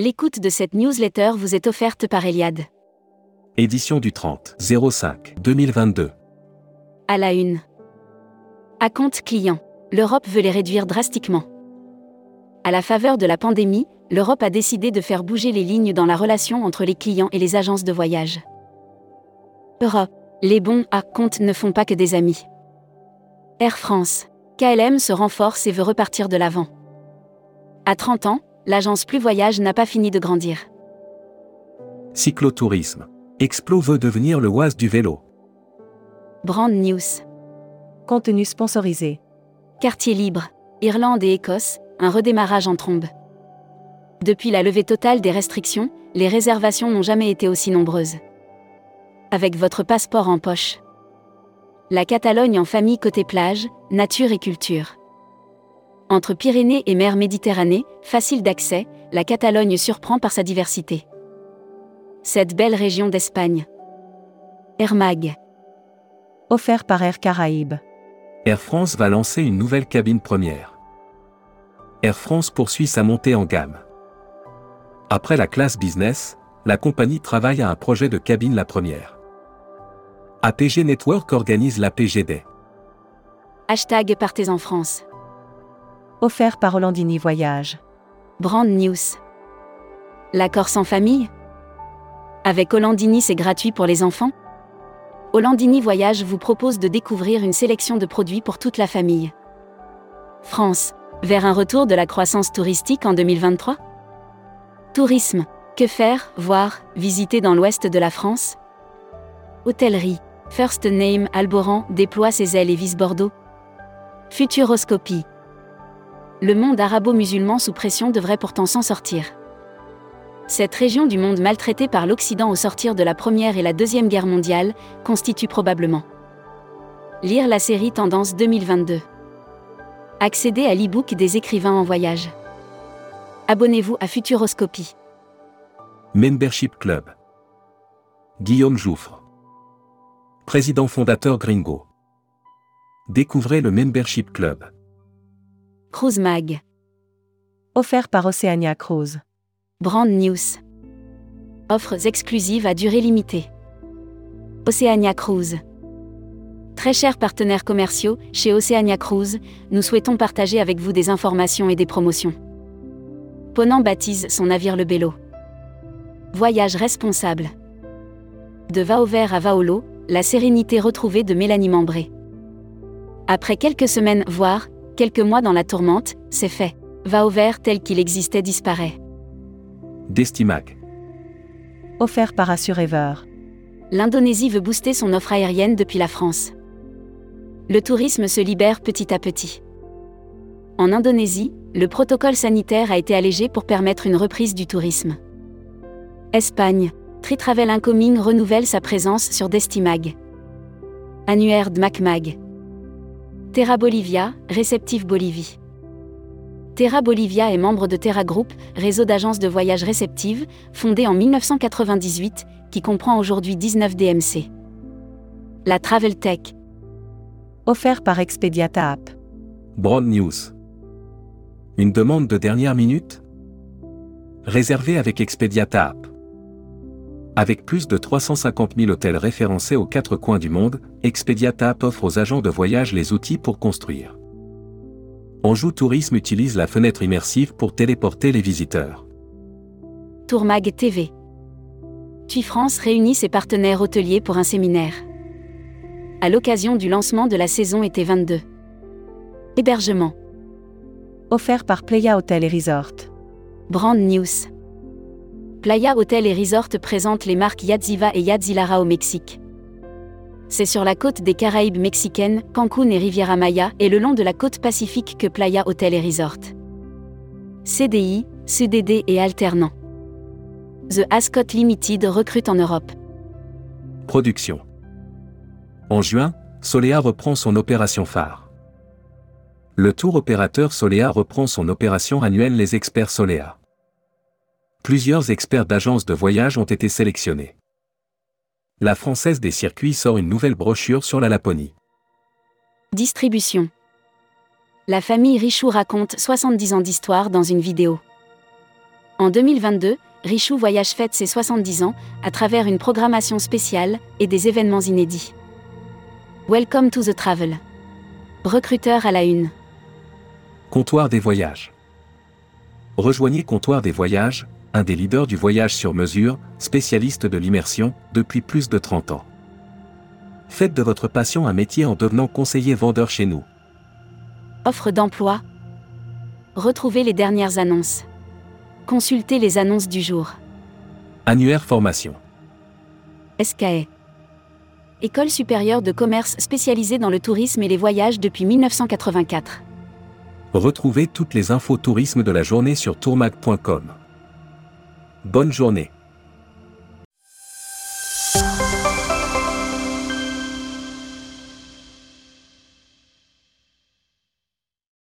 L'écoute de cette newsletter vous est offerte par Eliade. Édition du 30 05 2022. À la une. À compte client. L'Europe veut les réduire drastiquement. À la faveur de la pandémie, l'Europe a décidé de faire bouger les lignes dans la relation entre les clients et les agences de voyage. Europe. Les bons à compte ne font pas que des amis. Air France. KLM se renforce et veut repartir de l'avant. À 30 ans, l'agence Plus Voyage n'a pas fini de grandir. Cyclotourisme. Explo veut devenir le oise du vélo. Brand News. Contenu sponsorisé. Quartier libre. Irlande et Écosse, un redémarrage en trombe. Depuis la levée totale des restrictions, les réservations n'ont jamais été aussi nombreuses. Avec votre passeport en poche. La Catalogne en famille côté plage, nature et culture. Entre Pyrénées et mer Méditerranée, facile d'accès, la Catalogne surprend par sa diversité. Cette belle région d'Espagne. Air Mag. Offert par Air Caraïbes. Air France va lancer une nouvelle cabine première. Air France poursuit sa montée en gamme. Après la classe business, la compagnie travaille à un projet de cabine la première. APG Network organise l'APG Day. Hashtag Partez en France. Offert par Hollandini Voyage. Brand News. L'accord sans famille? Avec Hollandini, c'est gratuit pour les enfants? Hollandini Voyage vous propose de découvrir une sélection de produits pour toute la famille. France. Vers un retour de la croissance touristique en 2023 Tourisme. Que faire, voir, visiter dans l'ouest de la France? Hôtellerie. First Name Alboran déploie ses ailes et vise Bordeaux. Futuroscopie. Le monde arabo-musulman sous pression devrait pourtant s'en sortir. Cette région du monde maltraitée par l'Occident au sortir de la Première et la Deuxième Guerre mondiale constitue probablement. Lire la série Tendance 2022. Accéder à l'e-book des écrivains en voyage. Abonnez-vous à Futuroscopie. Membership Club. Guillaume Jouffre. Président fondateur Gringo. Découvrez le Membership Club. Cruise Mag. Offert par Oceania Cruise. Brand News. Offres exclusives à durée limitée. Oceania Cruise. Très chers partenaires commerciaux, chez Oceania Cruise, nous souhaitons partager avec vous des informations et des promotions. Ponant baptise son navire le Bello. Voyage responsable. De Vauvert à Vaolo, la sérénité retrouvée de Mélanie Membré. Après quelques semaines, voire quelques mois dans la tourmente, c'est fait. Vauvert tel qu'il existait disparaît. Destimac. Offert par Assurever. L'Indonésie veut booster son offre aérienne depuis la France. Le tourisme se libère petit à petit. En Indonésie, le protocole sanitaire a été allégé pour permettre une reprise du tourisme. Espagne, Tritravel Incoming renouvelle sa présence sur Destimag. Annuaire de MacMag. Terra Bolivia, réceptif Bolivie. Terra Bolivia est membre de Terra Group, réseau d'agences de voyage réceptives, fondé en 1998, qui comprend aujourd'hui 19 DMC. La Travel Tech. Offert par Expediata App. Broad News. Une demande de dernière minute? Réservée avec Expediata App. Avec plus de 350 000 hôtels référencés aux quatre coins du monde, Expediata App offre aux agents de voyage les outils pour construire. Anjou Tourisme utilise la fenêtre immersive pour téléporter les visiteurs. Tourmag TV. TUI France réunit ses partenaires hôteliers pour un séminaire. À l'occasion du lancement de la saison été 22. Hébergement. Offert par Playa Hotel et Resort. Brand News. Playa Hotel et Resort présente les marques Yadziva et Yadzilara au Mexique. C'est sur la côte des Caraïbes mexicaines, Cancun et Riviera Maya, et le long de la côte pacifique que Playa Hotel et Resort. CDI, CDD et alternant. The Ascot Limited recrute en Europe. Production. En juin, Solea reprend son opération phare. Le tour opérateur Solea reprend son opération annuelle Les Experts Solea plusieurs experts d'agences de voyage ont été sélectionnés. La Française des circuits sort une nouvelle brochure sur la Laponie. Distribution. La famille Richoux raconte 70 ans d'histoire dans une vidéo. En 2022, Richou Voyage fête ses 70 ans à travers une programmation spéciale et des événements inédits. Welcome to the travel. Recruteur à la une. Comptoir des voyages. Rejoignez Comptoir des voyages, un des leaders du voyage sur mesure, spécialiste de l'immersion, depuis plus de 30 ans. Faites de votre passion un métier en devenant conseiller vendeur chez nous. Offre d'emploi. Retrouvez les dernières annonces. Consultez les annonces du jour. Annuaire formation. SKE. École supérieure de commerce spécialisée dans le tourisme et les voyages depuis 1984. Retrouvez toutes les infos tourisme de la journée sur tourmag.com. Bonne journée.